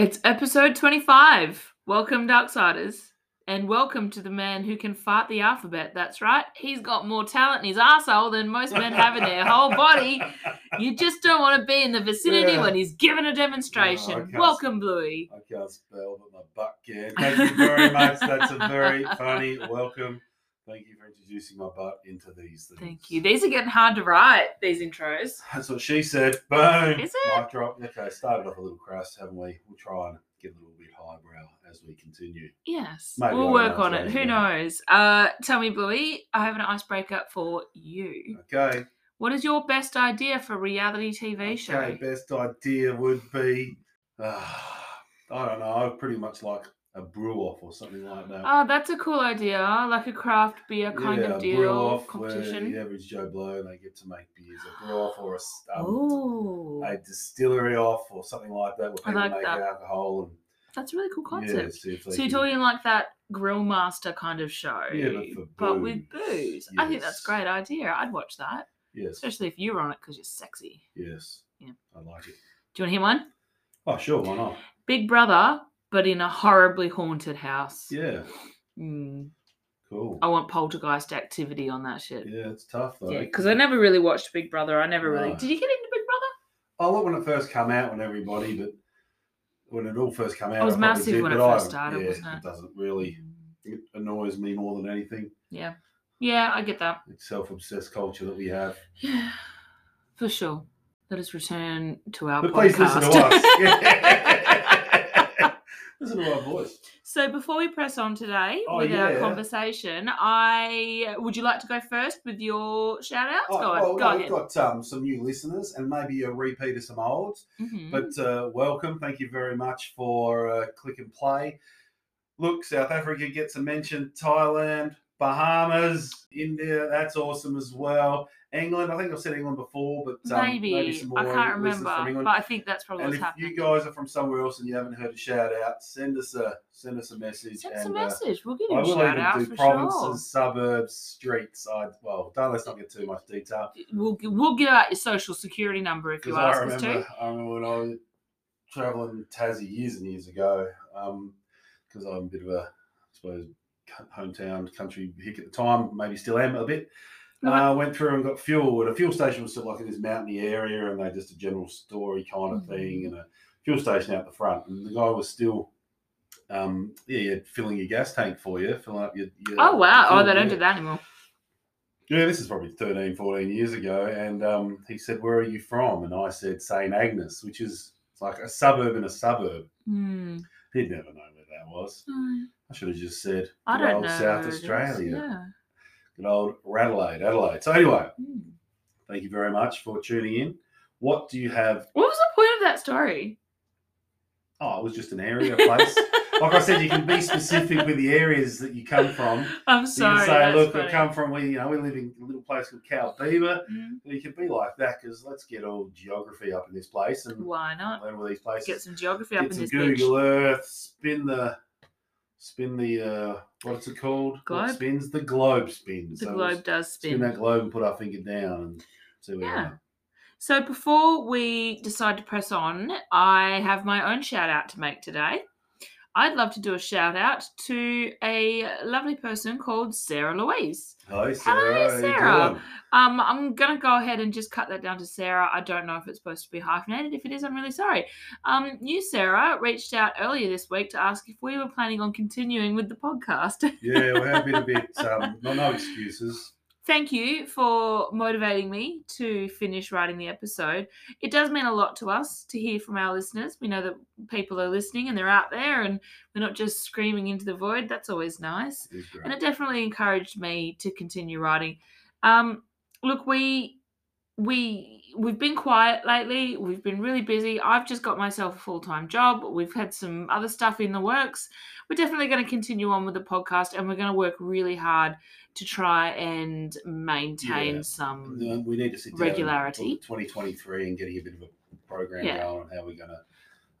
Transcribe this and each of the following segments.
It's episode 25. Welcome, Darksiders. And welcome to the man who can fart the alphabet. That's right. He's got more talent in his asshole than most men have in their whole body. You just don't want to be in the vicinity Yeah. when he's giving a Oh, demonstration. can't welcome, Bluey. I can't spell, but my butt can. Thank you very much. That's a very funny welcome. Thank you for introducing my butt into these things. Thank you. These are getting hard to write, these intros. That's what she said. Boom. Is it? Mic drop. Okay, started off a little crass, haven't we? We'll try and get a little bit highbrow as we continue. Yes. Maybe we'll I work on it. Who yeah. knows? Uh, tell me, Bluey, I have an icebreaker for you. Okay. What is your best idea for reality TV show? Okay, best idea would be, uh, I don't know, I'd pretty much like a brew off or something like that. Oh, that's a cool idea. Like a craft beer kind yeah, of a deal brew off competition. Where the average Joe Blow, they get to make beers, a brew off or a, um, a distillery off or something like that where people like make that. alcohol that's a really cool and yeah, concept. they so you're can- talking like that grill master kind of show, Yeah, but for but with booze. booze. I think that's a great idea. I'd watch that, yes, especially if you're on it because you're sexy. yes, Yeah. I like it. Do you want to hear one? Oh, sure, why not? Big Brother, but in a horribly haunted house. Yeah, Mm, cool. I want poltergeist activity on that shit. Yeah, it's tough though. Yeah, because I never really watched Big Brother. I never really. Did you get into Big Brother? I love when it first came out when everybody, but when it all first came out, It was I massive did, when it first I- started, yeah, wasn't it? it? doesn't really. It annoys me more than anything. Yeah. Yeah, I get that. It's self-obsessed culture that we have. Yeah, for sure. Let us return to our But podcast. please listen to us. Listen to our voice. so before we press on today Oh, with our yeah. conversation, I would you like to go first with your shout outs? Oh, go well, go no, we've got um, some new listeners and maybe a repeat of some olds. Mhm. But uh, welcome. Thank you very much for uh, click and play. Look, South Africa gets a mention. Thailand, Bahamas, India. That's awesome as well. England. I think I've said England before, but um, maybe, some more I can't remember, but I think that's probably and if happening. you guys are from somewhere else and you haven't heard a shout out, send us a send us a message. Send us a and, uh, message. We'll give you a will shout even out do for provinces, sure. suburbs, streets. I well, don't let's not get too much detail. We'll we'll give out your social security number if you I ask us to. I remember when I was traveling Tassie years and years ago, because I'm a bit of a, I suppose, hometown country hick at the time, maybe still am a bit. Right. Uh, went through and got fuel, and a fuel station was sort of like in this mountainy area, and they just a general story kind of Mhm. thing, and a fuel station out the front, and the guy was still. Um, yeah, filling your gas tank for you, filling up your. your Oh wow! your Oh, they don't do that anymore. Yeah, this is probably 13, 14 years ago. And um, he said, Where are you from? And I said, St. Agnes, which is it's like a suburb in a suburb. Hmm. He'd never know where that was. No, I should have just said, I good old know. South where it is. Australia. Yeah. Good old Adelaide, Adelaide. So, anyway, Hmm. thank you very much for tuning in. What do you have? What was the point of that story? Oh, it was just an area, place. like I said, you can be specific with the areas that you come from. I'm sorry. You can say, look, funny. I come from, we, you know, we live in a little place called Cowbeaver. Mm, You can be like that because let's get all geography up in this place and Why not? learn where these places. Get some geography up get in some this Google bitch. Earth, spin the, spin the, uh, what's it called? What spins the globe spins. The So globe we'll does spin. spin. that globe and put our finger down and see where Yeah. we are. So before we decide to press on, I have my own shout out to make today. I'd love to do a shout out to a lovely person called Sarah Louise. Hello, Sarah. Hello, Sarah. Um, I'm gonna go ahead and just cut that down to Sarah. I don't know if it's supposed to be hyphenated. If it is, I'm really sorry. Um, you, Sarah, reached out earlier this week to ask if we were planning on continuing with the podcast. Yeah, we have been a bit, um, no, no excuses. Thank you for motivating me to finish writing the episode. It does mean a lot to us to hear from our listeners. We know that people are listening and they're out there and we're not just screaming into the void. That's always nice. It and it definitely encouraged me to continue writing. Um, look, we we we've been quiet lately. We've been really busy. I've just got myself a full time job. We've had some other stuff in the works. We're definitely going to continue on with the podcast, and we're going to work really hard to try and maintain Yeah. some. We need to sit Regularity. for 2023 and getting a bit of a program Yeah. going on how we're going to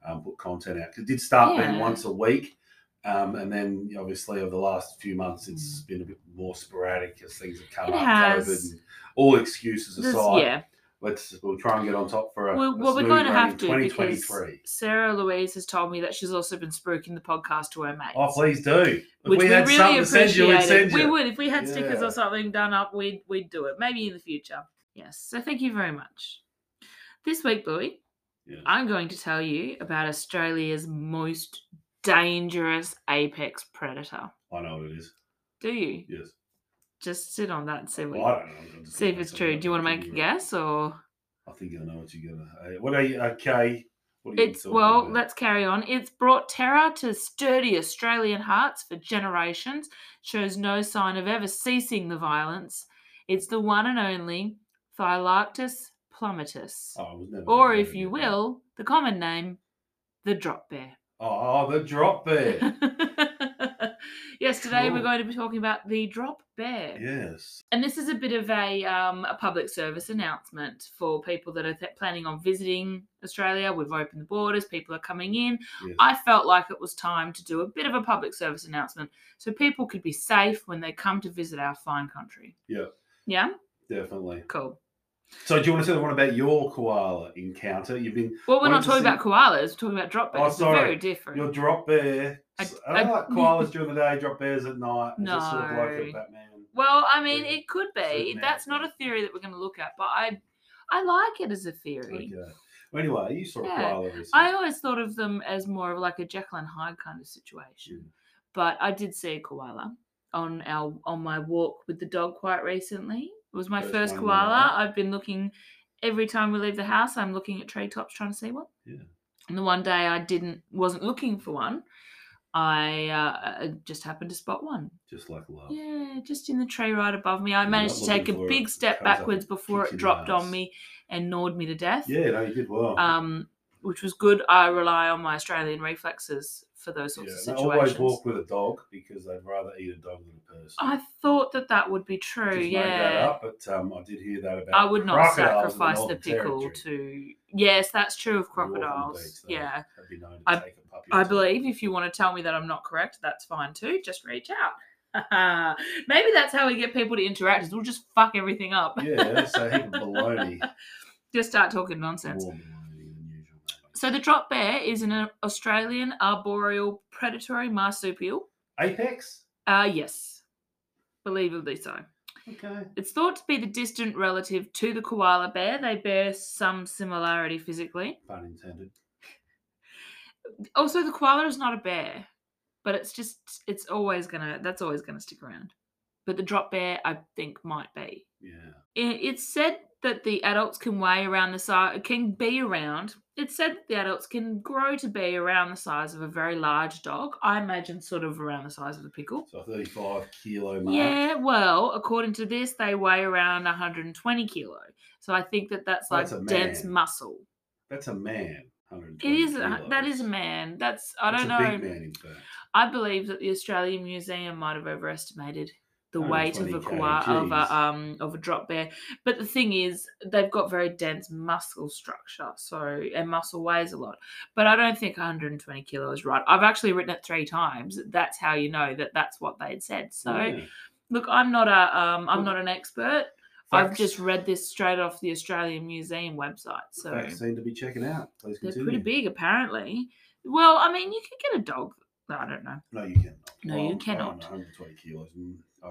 um, put content out. 'Cause it did start being once a week, um, and then obviously over the last few months it's Mm. been a bit more sporadic as things have come It up, has. COVID, and all excuses There's- aside. yeah, let's we'll try and get on top for a. Well, a well we're going to have to because 2023. Sarah Louise has told me that she's also been spruiking the podcast to her mates. Oh, please do. If which we we, had really send you, we'd appreciate. We would if we had stickers or something done up. We'd we'd do it. Maybe in the future. Yes. So thank you very much. This week, Bluey, Yes. I'm going to tell you about Australia's most dangerous apex predator. I know what it is. Do you? Yes. Just sit on that and see what. Well, I don't know. See if it's true. Do you want to make a guess or? I think I know what you're gonna. uh, What are you? Okay. What are you It's well, about? let's carry on. It's brought terror to sturdy Australian hearts for generations, shows no sign of ever ceasing the violence. It's the one and only Thylarctos plummetus, Oh, I was never or if you will, the common name, the drop bear. Oh, the drop bear. today we're going to be talking about the drop bear. yes. And this is a bit of a, um, a public service announcement for people that are th- planning on visiting Australia. We've opened the borders, people are coming in. Yes. I felt like it was time to do a bit of a public service announcement so people could be safe when they come to visit our fine country. Yeah. Yeah? Definitely. Cool. So, do you want to say the one about your koala encounter? You've been Well, we're not talking see- about koalas, we're talking about drop Oh, bears. They're sorry. very different. your drop bear. I- I, don't I- like koalas during the day, drop bears at night. It sort of like a No. Batman? Well, I mean, it could be. Certain That's not a theory that we're going to look at, but I, I like it as a theory. Okay. Well, anyway, you saw a Yeah. koala recently. I always thought of them as more of like a Jekyll and Hyde kind of situation. Mm. But I did see a koala on our on my walk with the dog quite recently. It was my First first, koala. I've been looking every time we leave the house. I'm looking at treetops trying to see one. Yeah. And the one day I didn't wasn't looking for one. I uh, uh, just happened to spot one. Just like love. Yeah, just in the tree right above me. I You're managed to take a looking for it, big step comes up and backwards before it you dropped on me and gnawed me to death Yeah, no, you did well. um, which was good. I rely on my Australian reflexes for those sorts and of situations. I always walk with a dog because I'd rather eat a dog than a person. I thought that that would be true. Just yeah, up, but um, I did hear that about. I would not sacrifice the pickle Territory. to. Yes, that's true of They walk on the crocodiles. beach, yeah, have known to I- take a puppy I believe if you want to tell me that I'm not correct, that's fine too. Just reach out. Maybe that's how we get people to interact. Is we'll just fuck everything up. Yeah, so a heap of baloney. just start talking nonsense. More So the drop bear is an Australian arboreal predatory marsupial. Apex? Uh yes, believably so. Okay. It's thought to be the distant relative to the koala bear. They bear some similarity physically. Pun intended. Also, the koala is not a bear, but it's just it's always gonna that's always gonna stick around. But the drop bear, I think, might be. Yeah. It's said that the adults can weigh around the size, can be around. It's said that the adults can grow to be around the size of a very large dog. I imagine sort of around the size of a pickle. So a 35 kilo mark. Yeah, well, according to this, they weigh around 120 kilo. So I think that that's oh, like That's a dense muscle. That's a man. 120 It is a, that is a man. That's I That's don't a know. big man, in fact. I believe that the Australian Museum might have overestimated the weight of a koala, of a um of a drop bear. But the thing is, they've got very dense muscle structure, so and muscle weighs a lot. But I don't think 120 kilos is right. I've actually written it three times. That's how you know that that's what they'd said. So Yeah. look, I'm not a um I'm not an expert. I've just read this straight off the Australian Museum website. So facts seem to be checking out. Please they're continue. pretty big apparently. Well, I mean, you could get a dog. I don't know. No, you cannot. No, Well, you cannot. 120 kilos.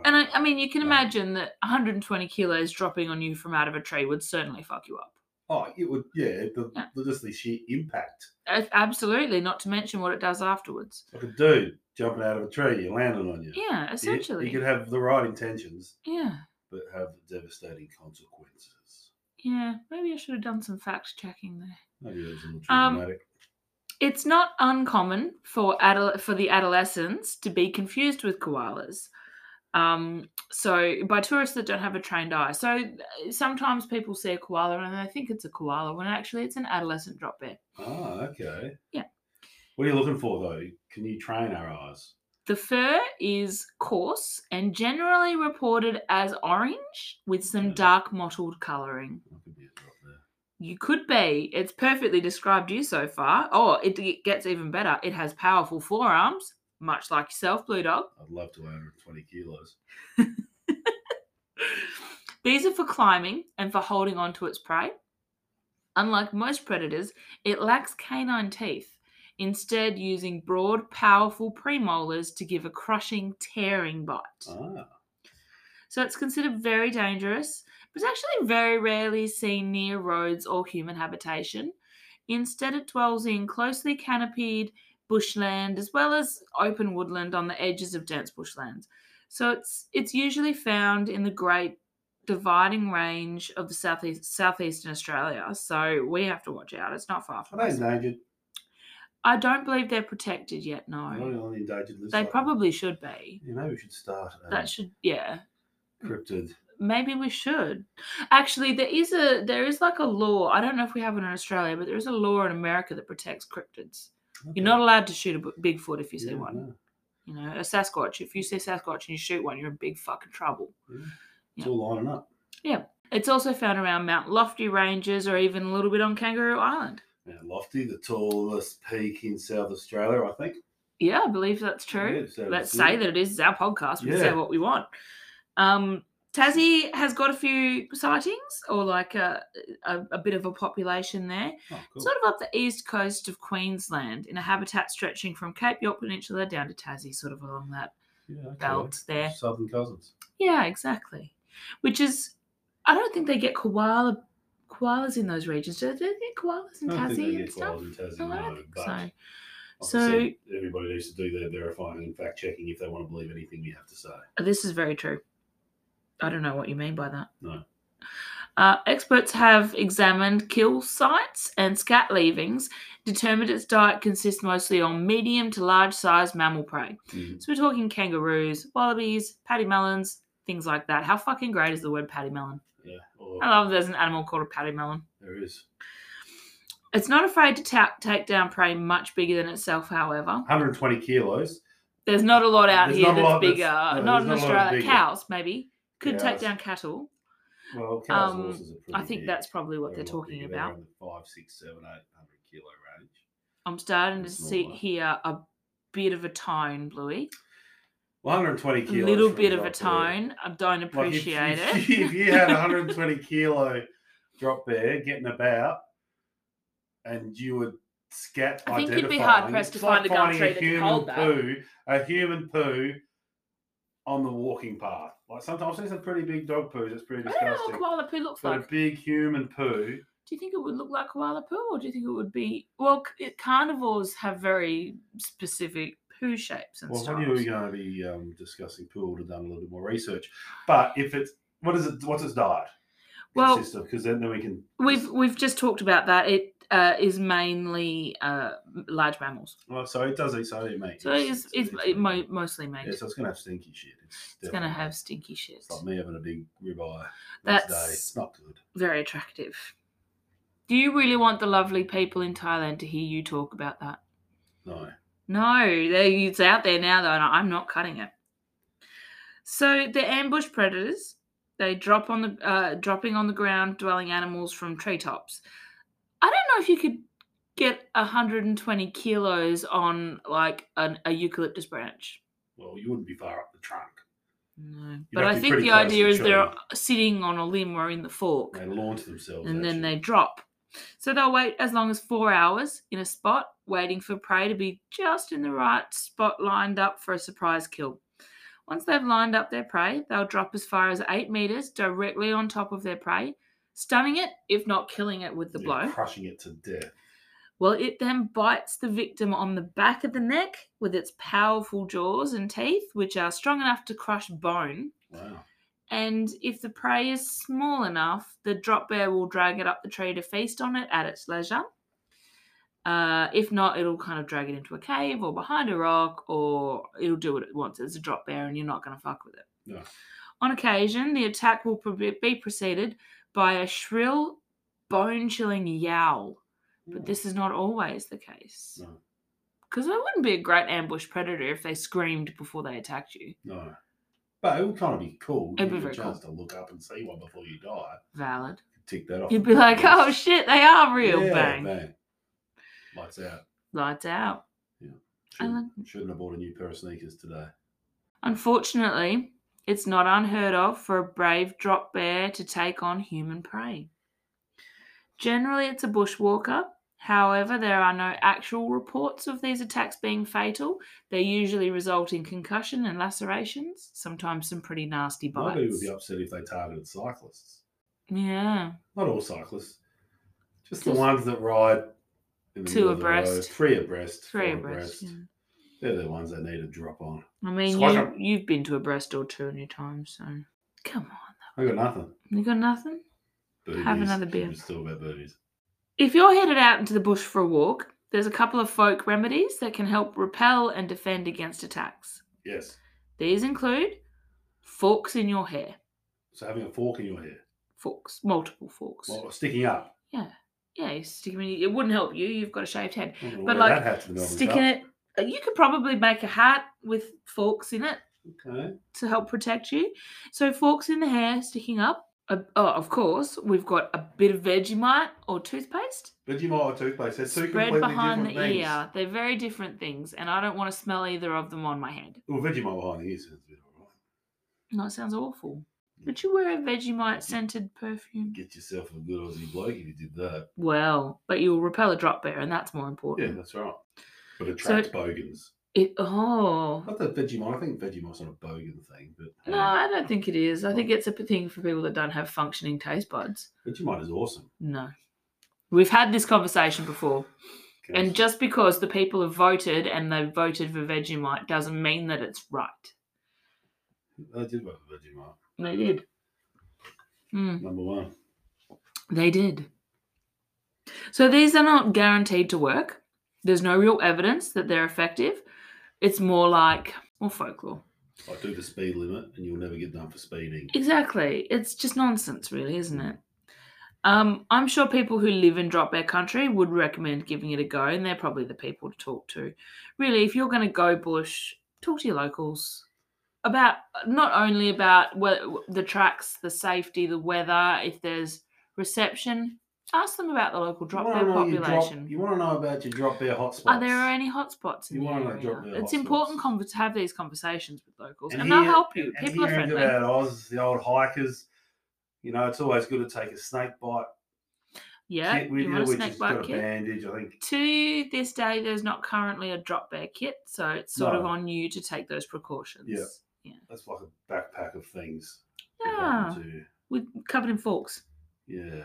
And I, I mean, you can imagine that 120 kilos dropping on you from out of a tree would certainly fuck you up. Oh, it would. Yeah, the, Yeah. the just the sheer impact. Absolutely, not to mention what it does afterwards. Like a dude jumping out of a tree, landing on you. Yeah, essentially. you could have the right intentions, Yeah, but have devastating consequences. yeah. Maybe I should have done some fact checking there. Maybe it was a little Um, traumatic. It's not uncommon for adol- for the adolescents to be confused with koalas. Um, so by tourists that don't have a trained eye. So uh, sometimes people see a koala and they think it's a koala when actually it's an adolescent drop bear. oh, okay. yeah. What are you looking for, though? Can you train our eyes? The fur is coarse and generally reported as orange with some Okay. dark mottled colouring. That could be a drop there. You could be. It's perfectly described you so far. Oh, it g- gets even better. It has powerful forearms, much like yourself, Blue Dog. I'd love to own 20 kilos. These are for climbing and for holding on to its prey. Unlike most predators, it lacks canine teeth, instead, using broad, powerful premolars to give a crushing, tearing bite. Ah, So it's considered very dangerous, but it's actually very rarely seen near roads or human habitation. Instead, it dwells in closely canopied bushland as well as open woodland on the edges of dense bushlands. So it's it's usually found in the Great Dividing Range of the southeast southeastern Australia. So we have to watch out. It's not far are from they us. endangered? I don't believe they're protected yet. Not No, on the endangered list. they think. probably should be. Yeah, maybe we should start a That should yeah. cryptid. Maybe we should. Actually, there is a there is like a law. I don't know if we have it in Australia, but there is a law in America that protects cryptids. You're not allowed to shoot a Bigfoot if you see Yeah, one. no. You know, a Sasquatch. If you see Sasquatch and you shoot one, you're in big fucking trouble. It's all lining up. Yeah. It's also found around Mount Lofty ranges or even a little bit on Kangaroo Island. Mount Lofty, the tallest peak in South Australia, I think. Yeah, I believe that's true. Yeah, so Let's say that it is It's our podcast. We can say what we want. Um, Tassie has got a few sightings or like a, a, a bit of a population there. Oh, cool. sort of up the east coast of Queensland in a habitat stretching from Cape York Peninsula down to Tassie, sort of along that yeah, okay. belt there. Southern cousins. Yeah, exactly. Which is, I don't think they get koala koalas in those regions. Do they get koalas in I don't think they Tassie and stuff? koalas in Tassie, No, I don't think so. So- everybody needs to do their verifying and fact checking if they want to believe anything we have to say. This is very true. I don't know what you mean by that. No. Uh, experts have examined kill sites and scat leavings, determined its diet consists mostly on medium to large sized mammal prey. Mm. So we're talking kangaroos, wallabies, pademelons, things like that. How fucking great is the word pademelon? Yeah, or I love there's an animal called a pademelon. there is It's not afraid to ta- take down prey much bigger than itself, however. 120 kilos. There's not a lot out There's here that's bigger. no, not in not Australia. Cows, maybe. Could take down cattle. Well, cows Um, horses are pretty I think big. that's probably what They're they're talking. They're about. in the five, six, seven, eight hundred kilo range. I'm starting to see here a bit of a tone, Bluey. Well, 120 A little bit of a tone. I don't Like, if- appreciate it. If you had 120 kilo drop bear getting about, and you would scat. I think you'd be hard-pressed to it's like find a gum tree that can human hold that. poo, a human poo on the walking path. Like sometimes there's some pretty big dog poos. It's pretty I don't know what disgusting. koala poo looks But like. a big human poo. Do you think it would look like koala poo, or do you think it would be? Well, c- it, carnivores have very specific poo shapes and Well, stuff. when you were going to be um, discussing poo, I would have done a little bit more research. But if it's what is it? What's its diet? Well, because then, then we can. We've we've just talked about that. It uh, is mainly uh, large mammals, Well, so it does eat so it meat. so it's it's it's- it mo- mostly meat. yeah, so it's going to have stinky shit. It's, it's going to have stinky shit. It's like me having a big ribeye next day. That's It's not good. very attractive. Do you really want the lovely people in Thailand to hear you talk about that? No. No, they, it's out there now though, and I'm not cutting it. So the ambush predators, they drop on the uh, dropping on the ground, dwelling animals from treetops. I don't know if you could get 120 kilos on like an, a eucalyptus branch. Well, you wouldn't be far up the trunk. No, You'd but I think the idea is they're sitting on a limb or in the fork. They launch themselves. and then they drop. So they'll wait as long as four hours in a spot, waiting for prey to be just in the right spot lined up for a surprise kill. Once they've lined up their prey, they'll drop as far as eight meters directly on top of their prey, stunning it, if not killing it with the blow. crushing it to death. Well, it then bites the victim on the back of the neck with its powerful jaws and teeth, which are strong enough to crush bone. Wow. And if the prey is small enough, the drop bear will drag it up the tree to feast on it at its leisure. Uh, if not, it'll kind of drag it into a cave or behind a rock, or it'll do what it wants. It's a drop bear, and you're not going to fuck with it. No. On occasion, the attack will be preceded by a shrill, bone chilling yowl, but this is not always the case. No. Because it wouldn't be a great ambush predator if they screamed before they attacked you. No. But it would kind of be cool. It'd be very chance to look up and see one before you die. Valid. Tick that off. You'd be like, bucket oh shit, they are real. Yeah, bang. bang. Lights out. Lights out. Shouldn't, like- shouldn't have bought a new pair of sneakers today. Unfortunately, it's not unheard of for a brave drop bear to take on human prey. Generally, it's a bushwalker. However, there are no actual reports of these attacks being fatal. They usually result in concussion and lacerations, sometimes some pretty nasty bites. Nobody would be upset if they targeted cyclists. Yeah. Not all cyclists, just, the ones that ride Two middle of the road. abreast. three abreast, Three four abreast. yeah. They're the ones that need a drop on. I mean, Squash you, 'em. you've been to a breast or two in your time, so come on. I got nothing. You got nothing? Boobies. Have another beer. It's still about boobies. If you're headed out into the bush for a walk, there's a couple of folk remedies that can help repel and defend against attacks. Yes. These include forks in your hair. So having a fork in your hair, Forks, multiple forks. well, sticking up. yeah. Yeah, you stick 'em in- it wouldn't help you. You've got a shaved head. I'm gonna But, wear like, that hat to the Melbourne Sticking Cup. it, you could probably make a hat with forks in it Okay. to help protect you. So forks in the hair sticking up. Uh, oh, of course, we've got a bit of Vegemite or toothpaste Vegemite or toothpaste. They're two spread completely behind the things. ear. They're very different things, and I don't want to smell either of them on my head. Well, Vegemite behind the ear sounds a bit alright. No, it sounds awful. Would you wear a Vegemite scented perfume? Get yourself a good Aussie bloke if you did that. Well, but you'll repel a drop bear, and that's more important. Yeah, that's right. But attracts bogans. It oh Not that Vegemite. I think Vegemite's not a bogan thing, but hey, no, I don't think it is. I think it's a thing for people that don't have functioning taste buds. Vegemite is awesome. No, we've had this conversation before. Okay. And just because the people have voted and they've voted for Vegemite doesn't mean that it's right. I did vote for Vegemite. They did. Mm, Number one. they did. So these are not guaranteed to work. There's no real evidence that they're effective. It's more like more folklore. I do the speed limit, and you'll never get done for speeding. Exactly. It's just nonsense, really, isn't it? Um, I'm sure people who live in drop bear country would recommend giving it a go, and they're probably the people to talk to. Really, if you're going to go bush, talk to your locals about not only about the tracks, the safety, the weather, if there's reception. Ask them about the local drop bear wanna know your population. You want to know about your drop bear hotspots. Are there any hotspots in You know area? drop bear It's hotspots. important to have these conversations with locals, and, And they'll help you. and People are friendly. about Oz, the old hikers. You know, it's always good to take a snake bite Yeah, kit with you you, want a snake bite kit? bandage. I think to this day, there's not currently a drop bear kit, so it's sort of on you to take those precautions. Yeah. yeah. that's like a backpack of things. to Yeah, to with covered in forks. Yeah.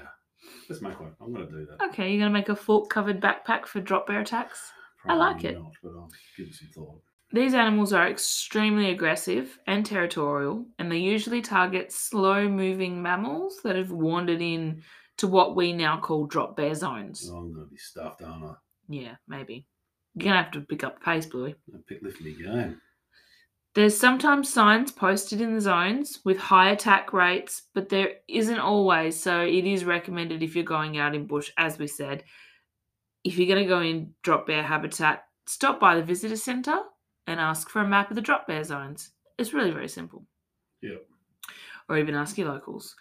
Let's make one. I'm going to do that. Okay, you're gonna make a fork covered backpack for drop bear attacks. I like Probably it. Not, but I'll give it some thought. These animals are extremely aggressive and territorial, and they usually target slow moving mammals that have wandered in to what we now call drop bear zones. Oh, I'm going to be stuffed, aren't I? Yeah, maybe. You're gonna have to pick up the pace, Bluey. Pick lift me game. There's sometimes signs posted in the zones with high attack rates, but there isn't always. So it is recommended if you're going out in bush, as we said, if you're going to go in drop bear habitat, stop by the visitor centre and ask for a map of the drop bear zones. It's really very simple. Yep. Or even ask your locals.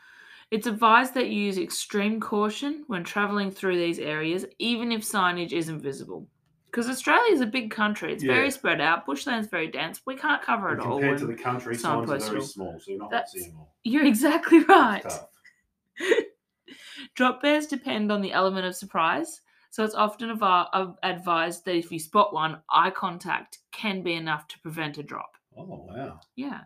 It's advised that you use extreme caution when travelling through these areas, even if signage isn't visible. Because Australia is a big country. It's Yeah. very spread out. Bushland's very dense. We can't cover it all. compared to the country, signs are very small, so you're not going to That's- see all. You're exactly right. Drop bears depend on the element of surprise, so it's often av- advised that if you spot one, eye contact can be enough to prevent a drop. Oh, wow. Yeah.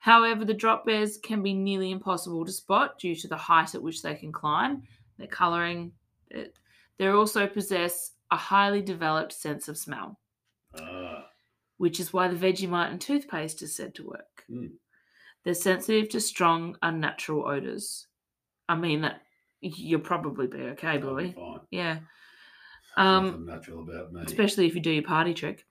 However, the drop bears can be nearly impossible to spot due to the height at which they can climb, their colouring. It- They also possess a highly developed sense of smell, Ah, which is why the Vegemite and toothpaste is said to work. Mm. They're sensitive to strong, unnatural odours. I mean, that you'll probably be okay, that'll be fine. Yeah. Um, natural about me. especially if you do your party trick.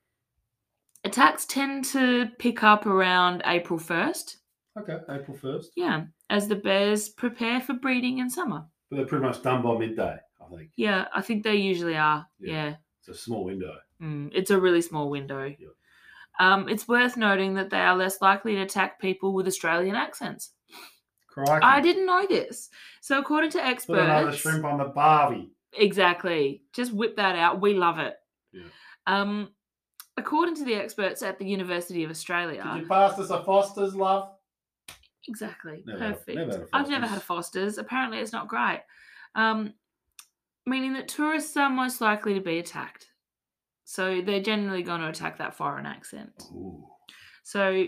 Attacks tend to pick up around April 1st. Okay, April 1st. Yeah, as the bears prepare for breeding in summer. But they're pretty much done by midday, I think. Yeah, I think they usually are. Yeah. Yeah. It's a small window. Mm, it's a really small window. Yep. Um, it's worth noting that they are less likely to attack people with Australian accents. Crikey. I didn't know this. So, according to experts, Put another shrimp on the barbie. Exactly. Just whip that out. We love it. Yeah. Um, according to the experts at the University of Did Australia, you pass us a Foster's, love? Exactly. Never Perfect. never had a I've never had a Foster's. Foster's. Apparently, it's not great. Um, meaning that tourists are most likely to be attacked. So they're generally going to attack that foreign accent. Ooh. So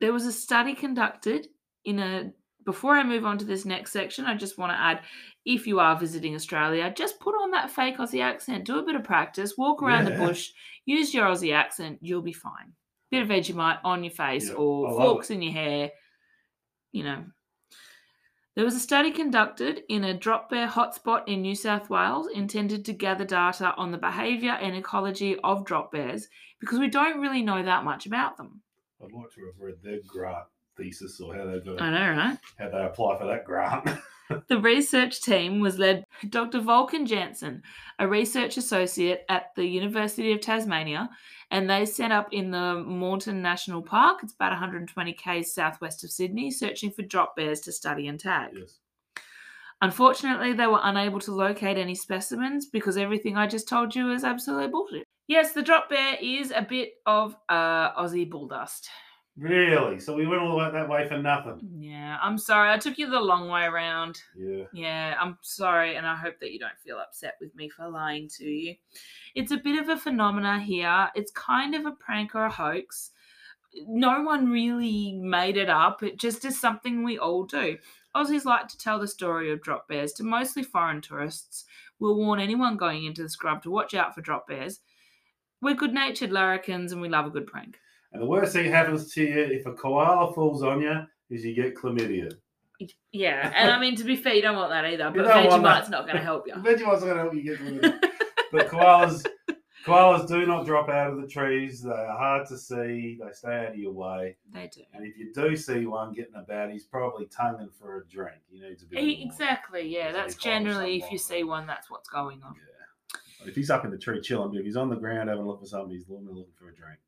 there was a study conducted in a. Before I move on to this next section, I just want to add if you are visiting Australia, just put on that fake Aussie accent, do a bit of practice, walk around the bush, use your Aussie accent, you'll be fine. Bit of Vegemite on your face Yeah, or forks in your hair, you know. There was a study conducted in a drop bear hotspot in New South Wales intended to gather data on the behaviour and ecology of drop bears because we don't really know that much about them. I'd like to have read their grant thesis or how they do I know, right? how they apply for that grant. The research team was led by Dr. Volker Janssen, a research associate at the University of Tasmania, and they set up in the Morton National Park. It's about 120 k's southwest of Sydney, searching for drop bears to study and tag. yes. Unfortunately, they were unable to locate any specimens because everything I just told you is absolute bullshit. Yes, the drop bear is a bit of uh, Aussie bulldust. Really? So we went all the way that way for nothing. Yeah, I'm sorry. I took you the long way around. Yeah. Yeah, I'm sorry, and I hope that you don't feel upset with me for lying to you. It's a bit of a phenomena here. It's kind of a prank or a hoax. No one really made it up. It just is something we all do. Aussies like to tell the story of drop bears to mostly foreign tourists. We'll warn anyone going into the scrub to watch out for drop bears. We're good natured larrikins and we love a good prank. And the worst thing happens to you if a koala falls on you is you get chlamydia. Yeah, and I mean, to be fair, you don't want that either, but Vegemite's not going to help you. Vegemite's going to help you get chlamydia. but koalas, koalas do not drop out of the trees. They are hard to see. They stay out of your way. They do. And if you do see one getting about, he's probably tonguing for a drink. He needs a bit. E- of water. Exactly, yeah. That's generally if you see one, that's what's going on. Yeah. If he's up in the tree chilling, but if he's on the ground having a look for something, he's looking looking for a drink.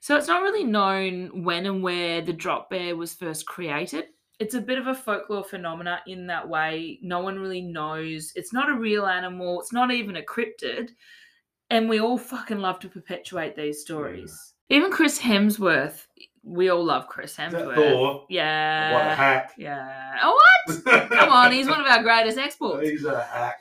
So it's not really known when and where the drop bear was first created. It's a bit of a folklore phenomena in that way. No one really knows. It's not a real animal. It's not even a cryptid. And we all fucking love to perpetuate these stories. Even Chris Hemsworth, we all love Chris Hemsworth. Thor? Yeah. What a hack! Yeah. Oh, what? Come on, he's one of our greatest exports. He's a hack.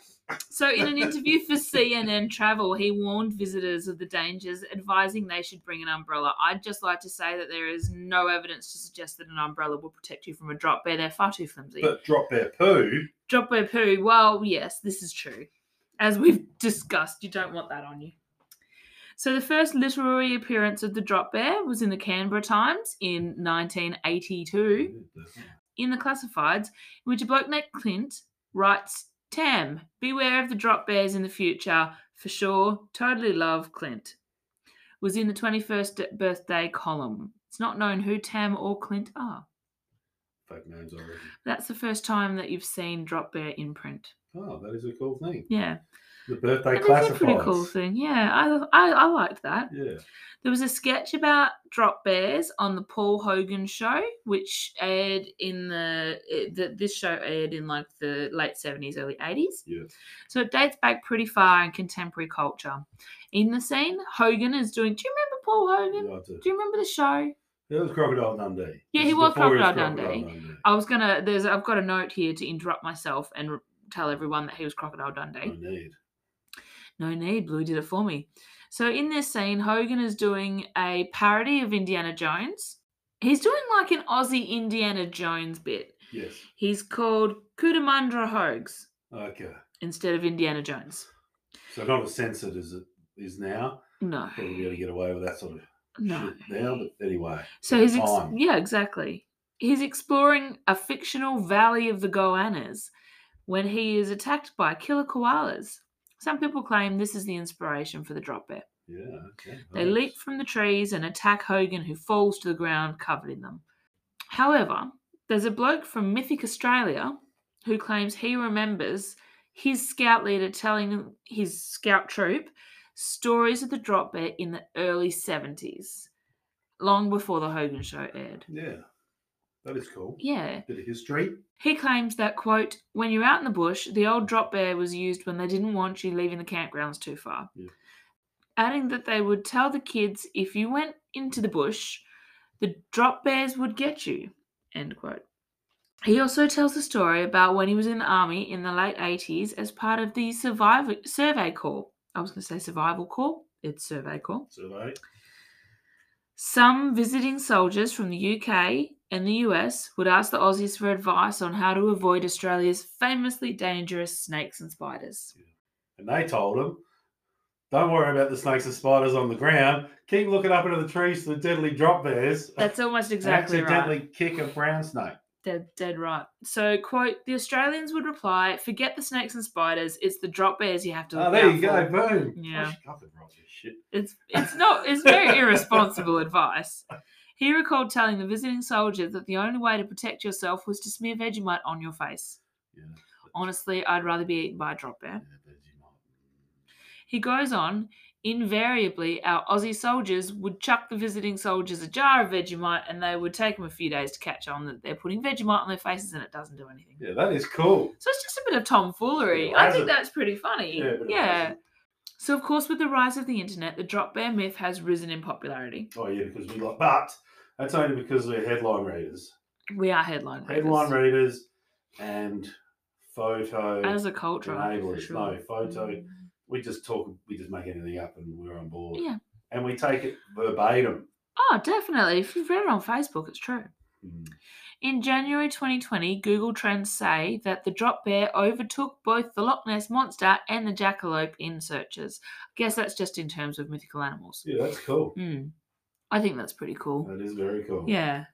So, in an interview for CNN Travel, he warned visitors of the dangers, advising they should bring an umbrella. I'd just like to say that there is no evidence to suggest that an umbrella will protect you from a drop bear. They're far too flimsy. But drop bear poo. drop bear poo, well, yes, this is true. As we've discussed, you don't want that on you. So, the first literary appearance of the drop bear was in the Canberra Times in 1982 in the classifieds, in which a bloke named Clint writes, Tam, beware of the drop bears in the future. For sure, totally love Clint. Was in the 21st birthday column. It's not known who Tam or Clint are. Fake names already. That's the first time that you've seen drop bear in print. Oh, that is a cool thing. Yeah. The birthday That is a pretty cool thing. Yeah, I, I, I liked that. Yeah. There was a sketch about drop bears on the Paul Hogan show, which aired in the, the this show aired in like the late seventies, early eighties. Yeah. So it dates back pretty far in contemporary culture. In the scene, Hogan is doing. Do you remember Paul Hogan? Yeah, I do. Do you remember the show? It was Crocodile Dundee. Yeah, This he was before Crocodile Dundee. I was gonna. There's. I've got a note here to interrupt myself and tell everyone that he was Crocodile Dundee. No need. No need, Blue did it for me. So in this scene, Hogan is doing a parody of Indiana Jones. He's doing like an Aussie Indiana Jones bit. Yes. He's called Cootamundra Hogs Okay. instead of Indiana Jones. So not as censored as it is now. No, Probably be able to get away with that sort of no. shit now. But anyway. So he's ex- yeah, exactly. He's exploring a fictional valley of the Goannas when he is attacked by killer koalas. Some people claim this is the inspiration for the drop bear. Yeah. Okay. They nice. leap from the trees and attack Hogan, who falls to the ground covered in them. However, there's a bloke from Mythic Australia who claims he remembers his scout leader telling his scout troop stories of the drop bear in the early 70s, long before the Hogan show aired. Yeah. That is cool. Yeah. Bit of history. He claims that, quote, when you're out in the bush, the old drop bear was used when they didn't want you leaving the campgrounds too far. Yeah. Adding that they would tell the kids if you went into the bush, The drop bears would get you. End quote. He also tells a story about when he was in the army in the late 80s as part of the survival survey corps. I was going to say survival corps. It's survey corps. Survey. Some visiting soldiers from the UK and the US would ask the Aussies for advice on how to avoid Australia's famously dangerous snakes and spiders. And they told him, don't worry about the snakes and spiders on the ground. Keep looking up into the trees for the deadly drop bears. That's almost exactly and exactly right. accidentally kick a brown snake. Dead, dead right. So, quote, the Australians would reply, forget the snakes and spiders, it's the drop bears you have to oh, look Oh, there you go. Boom. Yeah. I could write this shit. It's it's not it's very irresponsible advice. He recalled telling the visiting soldier that the only way to protect yourself was to smear Vegemite on your face. Yeah. Honestly, I'd rather be eaten by a drop eh? bear. Vegemite. He goes on, invariably, our Aussie soldiers would chuck the visiting soldiers a jar of Vegemite and they would take them a few days to catch on that they're putting Vegemite on their faces and it doesn't do anything. Yeah, that is cool. So it's just a bit of tomfoolery. Yeah, I think that's pretty funny. Yeah, a bit of yeah. as So, of course, with the rise of the internet, the drop bear myth has risen in popularity. Oh yeah, because we like, but that's only because we're headline readers. We are headline readers. Headline readers and photo As a culture. enablers. sure. No, photo. Mm. We just talk. We just make anything up, and we're on board. Yeah. And we take it verbatim. Oh, definitely. If you've read it on Facebook, it's true. Hmm. In January 2020, Google Trends say that the drop bear overtook both the Loch Ness Monster and the jackalope in searches. I guess that's just in terms of mythical animals. Yeah, that's cool. Hmm. I think that's pretty cool. That is very cool. Yeah.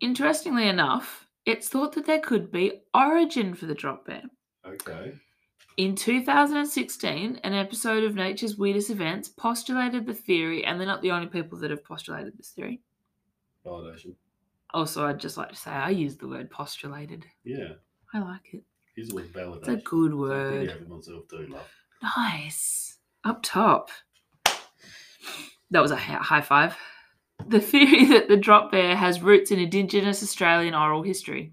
Interestingly enough, it's thought that there could be origin for the drop bear. Okay. In 2016, an episode of Nature's Weirdest Events postulated the theory, and they're not the only people that have postulated this theory. Validation. Also, I'd just like to say I use the word postulated. Yeah. I like it. His was validation. It's a good word. myself too, love. Nice. Up top. That was a high five. The theory that the drop bear has roots in Indigenous Australian oral history.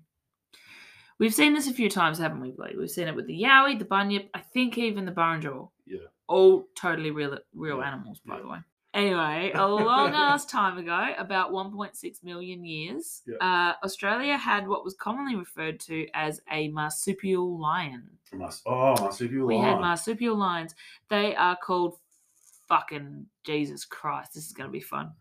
We've seen this a few times, haven't we, Blake? We've seen it with the Yowie, the Bunyip, I think even the Burrunjor. Yeah. All totally real, real animals, by yeah. the way. Anyway, a long ass time ago, about 1.6 million years, Yeah. uh, Australia had what was commonly referred to as a marsupial lion. Mas- oh, marsupial We had marsupial lions. They are called fucking Jesus Christ. This is going to be fun.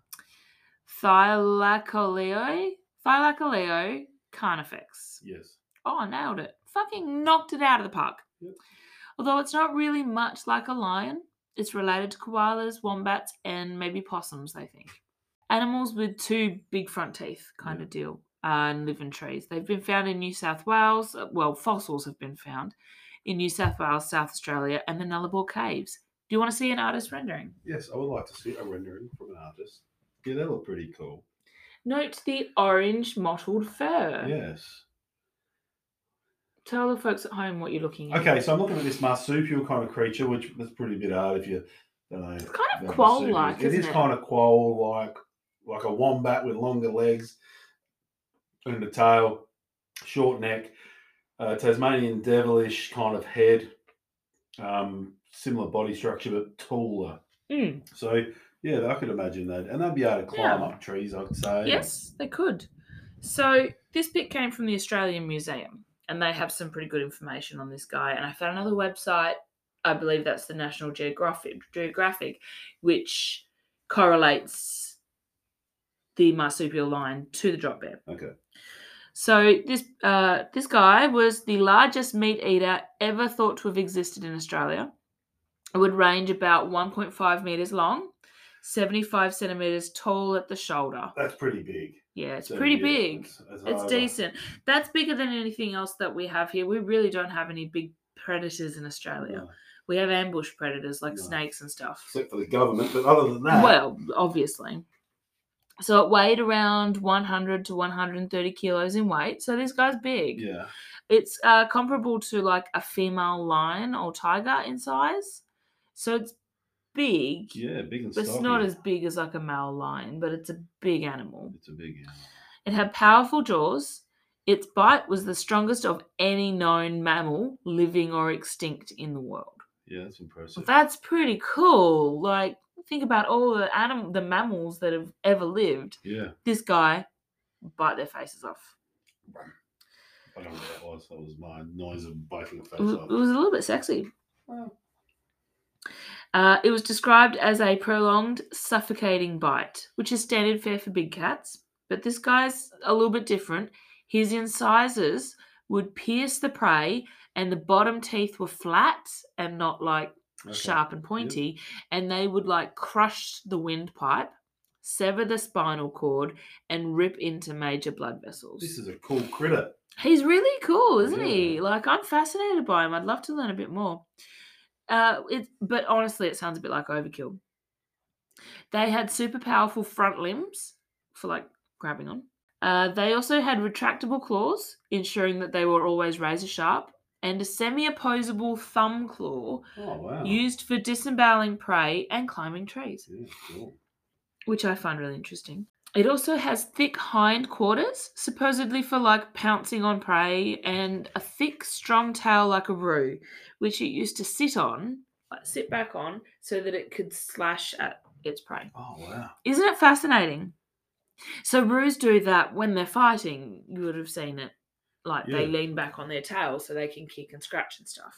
Thylacoleo, Thylacoleo carnifex. Yes. Oh, I nailed it. Fucking knocked it out of the park. Yep. Although it's not really much like a lion, it's related to koalas, wombats, and maybe possums, they think. Animals with two big front teeth kind of deal uh, and live in trees. They've been found in New South Wales. uh, Well, fossils have been found in New South Wales, South Australia, and the Nullarbor Caves. Do you want to see an artist rendering? Yes, I would like to see a rendering from an artist. Yeah, they look pretty cool. Note the orange mottled fur. Yes. Tell the folks at home what you're looking at. Okay, so I'm looking at this marsupial kind of creature, which is pretty bit hard if you don't know. It's kind of about quoll-like. It is it? kind of quoll-like, like a wombat with longer legs and a tail, short neck, uh, Tasmanian devilish kind of head, um, similar body structure but taller. Mm. So yeah, I could imagine that, and they'd be able to climb Yeah. up trees. I'd say. Yes, they could. So this bit came from the Australian Museum, and they have some pretty good information on this guy. And I found another website. I believe that's the National Geographic, Geographic, which correlates the marsupial lion to the drop bear. Okay. So this uh, this guy was the largest meat eater ever thought to have existed in Australia. It would range about 1.5 meters long, 75 centimeters tall at the shoulder. That's pretty big. Yeah, it's So, pretty yeah, big. It's, it's It's decent. That's bigger than anything else that we have here. We really don't have any big predators in Australia. No, We have ambush predators like No. snakes and stuff. except for the government, but other than that, Well, obviously. So it weighed around 100 to 130 kilos in weight. So this guy's big. yeah, It's uh, comparable to like a female lion or tiger in size. So it's big, yeah, big and but it's stocky. not as big as like a male lion, but it's a big animal. It's a big animal. It had powerful jaws. Its bite was the strongest of any known mammal, living or extinct in the world. Yeah, that's impressive. That's pretty cool. Like, think about all the anim- the mammals that have ever lived. Yeah. This guy bite their faces off. I don't know what that was. That was my noise of biting a face It was, off. it was a little bit sexy. Well, Uh, it was described as a prolonged, suffocating bite, which is standard fare for big cats. But this guy's a little bit different. His incisors would pierce the prey, and the bottom teeth were flat and not like okay. sharp and pointy. And they would like crush the windpipe, sever the spinal cord, and rip into major blood vessels. This is a cool critter. He's really cool, isn't he? Like I'm fascinated by him. I'd love to learn a bit more. Uh, it, but honestly, it sounds a bit like overkill. They had super powerful front limbs for like grabbing on. Uh, they also had retractable claws, ensuring that they were always razor sharp, and a semi-opposable thumb claw Oh wow. used for disemboweling prey and climbing trees Yeah, cool. which I find really interesting. It also has thick hind quarters, supposedly for like pouncing on prey, and a thick, strong tail like a roo, which it used to sit on, like sit back on, so that it could slash at its prey. Oh wow. Isn't it fascinating? So roos do that when they're fighting. You would have seen it, like they lean back on their tail so they can kick and scratch and stuff.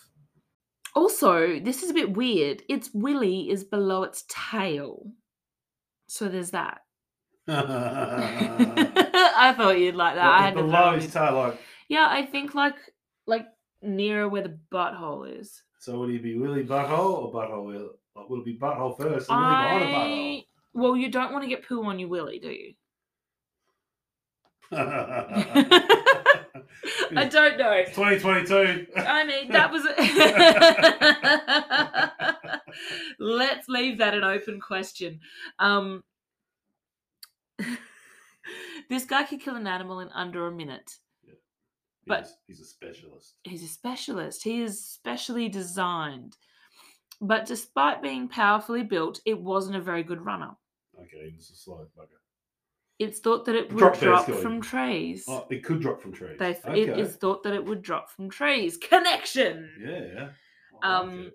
Also, this is a bit weird. Its willy is below its tail, so there's that. I thought you'd like that. I had to below his tail, like Yeah, I think like like nearer where the butthole is. so. Would he be Willy butthole or butthole? Will like, will it be butthole first and Willy behind a I well, you don't want to get poo on your willy, do you? I don't know. 2022. I mean, that was. Let's leave that an open question. Um, this guy could kill an animal in under a minute. but- he's, he's a specialist. He's a specialist. He is specially designed. But despite being powerfully built, it wasn't a very good runner. Okay, was a slow bugger. It's thought that it would Drop drop from trees. Oh, it could drop from trees. They, okay. It is thought that it would drop from trees. Connection. Yeah. Um.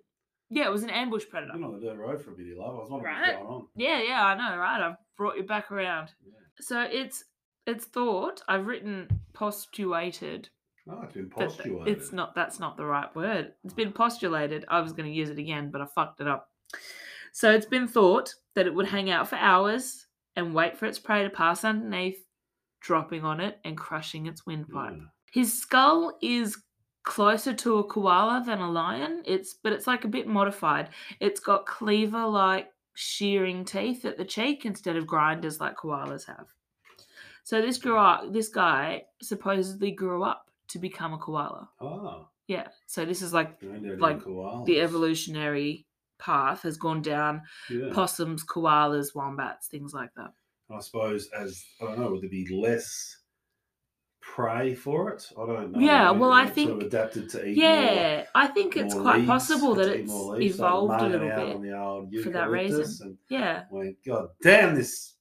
Yeah, it was an ambush predator. Been on the dirt road for a bit, you love. I was wondering Right. what's going on. Yeah, yeah, I know, right? I've brought you back around. Yeah. So it's it's thought. I've written postulated, Oh, it's been postulated. it's not. That's not the right word. It's been postulated. I was going to use it again, but I fucked it up. So it's been thought that it would hang out for hours and wait for its prey to pass underneath, dropping on it and crushing its windpipe. Yeah. His skull is closer to a koala than a lion. It's but it's like a bit modified. It's got cleaver like shearing teeth at the cheek instead of grinders like koalas have. So this grew up this guy supposedly grew up to become a koala. Oh, Yeah. So this is like Like, koalas. the evolutionary path has gone down Yeah. possums, koalas, wombats, things like that. I suppose as I don't know, would there be less prey for it? I don't know. Yeah, well, I it's sort of think- adapted to eat more. Yeah, I think it's quite leaves, possible that it's more leaves, evolved a little bit. for that reason. And Yeah. went, God damn, this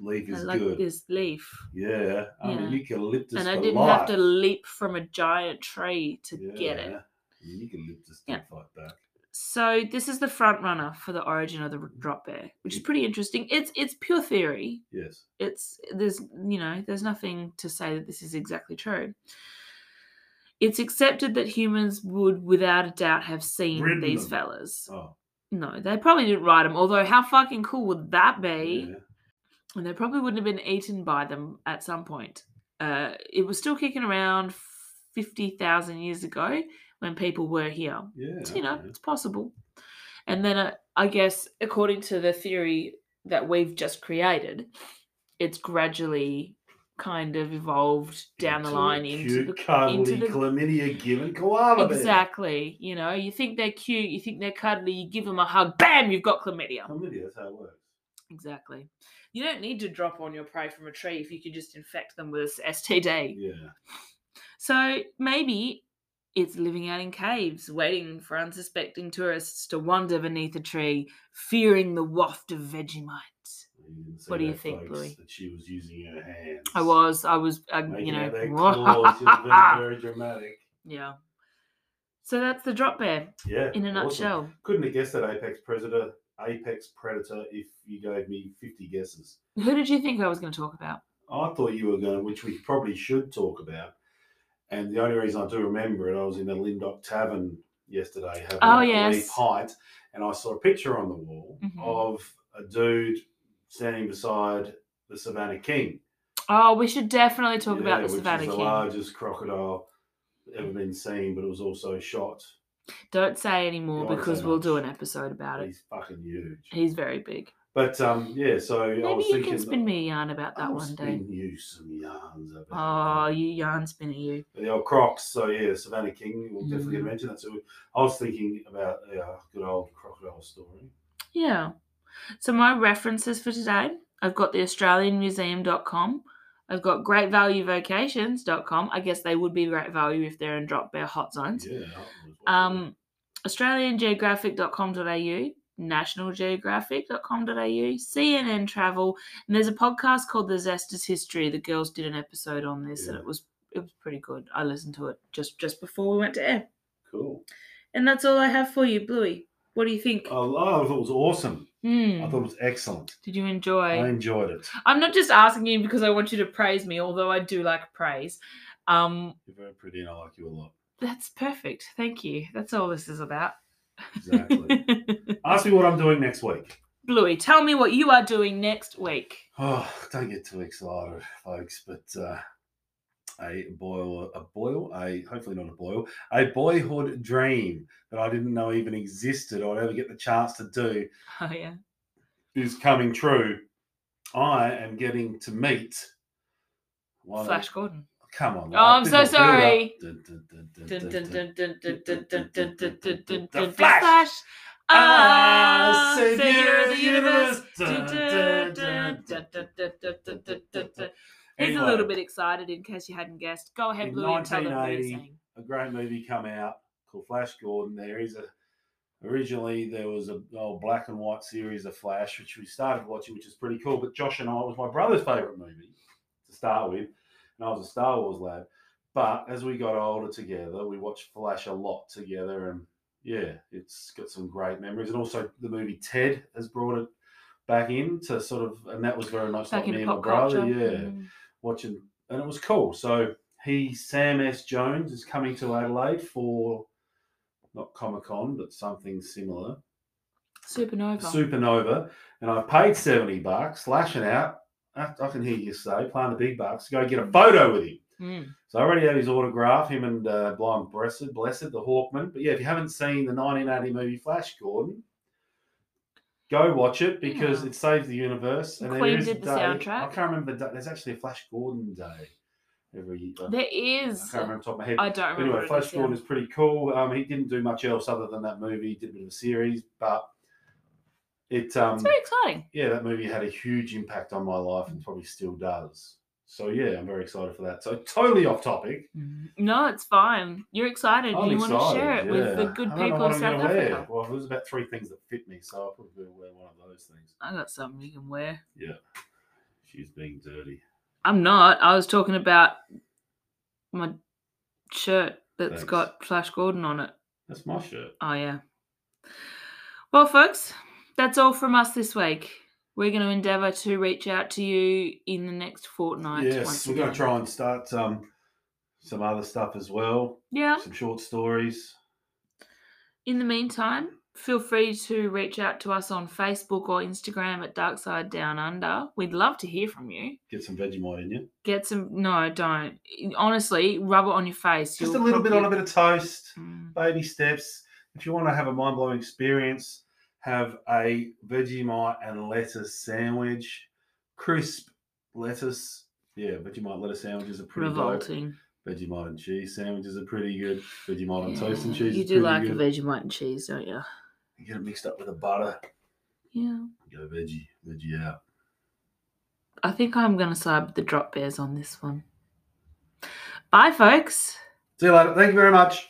leaf I is like good. this leaf. Yeah, I'm Yeah. eucalyptus and I didn't life. have to leap from a giant tree to get it. Yeah, Eucalyptus Yeah. fight back. So this is the front runner for the origin of the drop bear, which is pretty interesting. It's it's pure theory. Yes. It's there's you know there's nothing to say that this is exactly true. It's accepted that humans would, without a doubt, have seen these them. fellas. Oh, No, they probably didn't ride them. Although, how fucking cool would that be? yeah. and they probably wouldn't have been eaten by them at some point. Uh, it was still kicking around 50,000 years ago when people were here. Yeah. You know, okay. it's possible. And then uh, I guess, according to the theory that we've just created, it's gradually kind of evolved down the Into a line into the. cuddly, into the- chlamydia given koala bear. Exactly. You know, you think they're cute, you think they're cuddly, you give them a hug, bam, you've got chlamydia. Chlamydia, that's how it works. Exactly. You don't need to drop on your prey from a tree if you can just infect them with STD. Yeah. So maybe it's living out in caves, waiting for unsuspecting tourists to wander beneath a tree, fearing the waft of Vegemite. You didn't see What do you think, folks, Bluey? That she was using her hands. I was, I was, uh, Making you know, out their claws. She was very, very dramatic. yeah. So that's the drop bear Yeah. in a awesome. nutshell. Couldn't have guessed that apex predator apex predator if you gave me 50 guesses. Who did you think I was going to talk about? I thought you were going, to, which we probably should talk about. And the only reason I do remember it, I was in the Lyndoch Tavern yesterday having Oh, a wee yes. pint, and I saw a picture on the wall Mhm. of a dude standing beside the Savannah King. Oh, we should definitely talk Yeah, about the which Savannah is the King. largest crocodile ever been seen, but it was also shot. Don't say anymore because we'll much. do an episode about it. He's fucking huge. He's very big. But um, yeah, so I Maybe was you thinking, can spin me a yarn about that I'll one day. spin you some yarns about Oh, you yarn spinner, you. the old Crocs. So yeah, Savannah King. We'll definitely Mm. mention that. So I was thinking about a good old crocodile story. Yeah. So my references for today, I've got the AustralianMuseum.com. I've got GreatValueVacations.com. I guess they would be great value if they're in drop bear hot zones. Yeah. Um, AustralianGeographic.com.au, NationalGeographic.com.au, CNN Travel, and there's a podcast called The Zesters History. The girls did an episode on this, and it was it was pretty good. I listened to it just just before we went to air, cool. and that's all I have for you, Bluey. What do you think? Oh, I thought it was awesome. Hmm. I thought it was excellent. Did you enjoy? I enjoyed it. I'm not just asking you because I want you to praise me, although I do like praise. Um, You're very pretty, and I like you a lot. that's perfect. Thank you. That's all this is about. Exactly. Ask me what I'm doing next week. Bluey, tell me what you are doing next week. Oh, don't get too excited, folks. But uh, a boil, a boil, a hopefully not a boil, a boyhood dream that I didn't know even existed or I'd ever get the chance to do Oh yeah. is coming true. I am getting to meet one Flash Gordon. Come on. Oh, I'm so sorry. The Flash. Ah, savior of the universe. He's a little bit excited in case you hadn't guessed. Go ahead, Blue. 1980. A great movie come out called Flash Gordon. There is a originally there was a old black and white series of Flash, which we started watching, which is pretty cool. But Josh and I was my brother's favourite movie to start with and I was a Star Wars lad. But as we got older together, we watched Flash a lot together, and yeah, it's got some great memories. And also the movie Ted has brought it back in to sort of, and that was very much Back like me and my brother, culture. yeah Mm. watching, and it was cool. So he, Sam J. Jones, is coming to Adelaide for not Comic Con, but something similar, Supernova. Supernova, and I paid seventy bucks, lashing out. I, I can hear you say, playing the big bucks, go get a photo with him. Mm. So I already have his autograph, him and uh, Brian Blessed, Blessed, the Hawkman. But yeah, if you haven't seen the 1980 movie Flash Gordon, go watch it because Yeah. it saves the universe. And Queen there is did the day, I can't remember the day. There's actually a Flash Gordon day every year. There is. I can't remember top of my head. I don't remember. Anyway, Flash is, yeah. Gordon is pretty cool. Um, he didn't do much else other than that movie. He did a bit of a series, but it um, It's very exciting. yeah, that movie had a huge impact on my life and probably still does. So yeah, I'm very excited for that. So totally off topic. No, it's fine. You're excited. I'm you excited. want to share it with the good I don't know people of South gonna wear. Africa. Well, there's about three things that fit me, so I'll probably wear one of those things. I got something you can wear. Yeah, she's being dirty. I'm not. I was talking about my shirt that's Thanks. got Flash Gordon on it. That's my shirt. Oh, yeah. Well, folks, that's all from us this week. We're going to endeavour to reach out to you in the next fortnight. yes, we're going to try and start um, some other stuff as well. Yeah. Some short stories. In the meantime, feel free to reach out to us on Facebook or Instagram at Dark Side Down Under. We'd love to hear from you. Get some Vegemite in you. Get some. No, don't. Honestly, rub it on your face. Just a You'll little bit on a bit of toast. Mm. baby steps. If you want to have a mind blowing experience, have a Vegemite and lettuce sandwich, crisp lettuce. Yeah, Vegemite lettuce sandwiches are pretty dope. Revolting. Vegemite and cheese sandwiches are pretty good. Vegemite on toast and cheese You do like good. a Vegemite and cheese, don't you? You get it mixed up with a butter. Yeah. Go veggie, veggie out. I think I'm going to side with the drop bears on this one. Bye, folks. See you later. Thank you very much.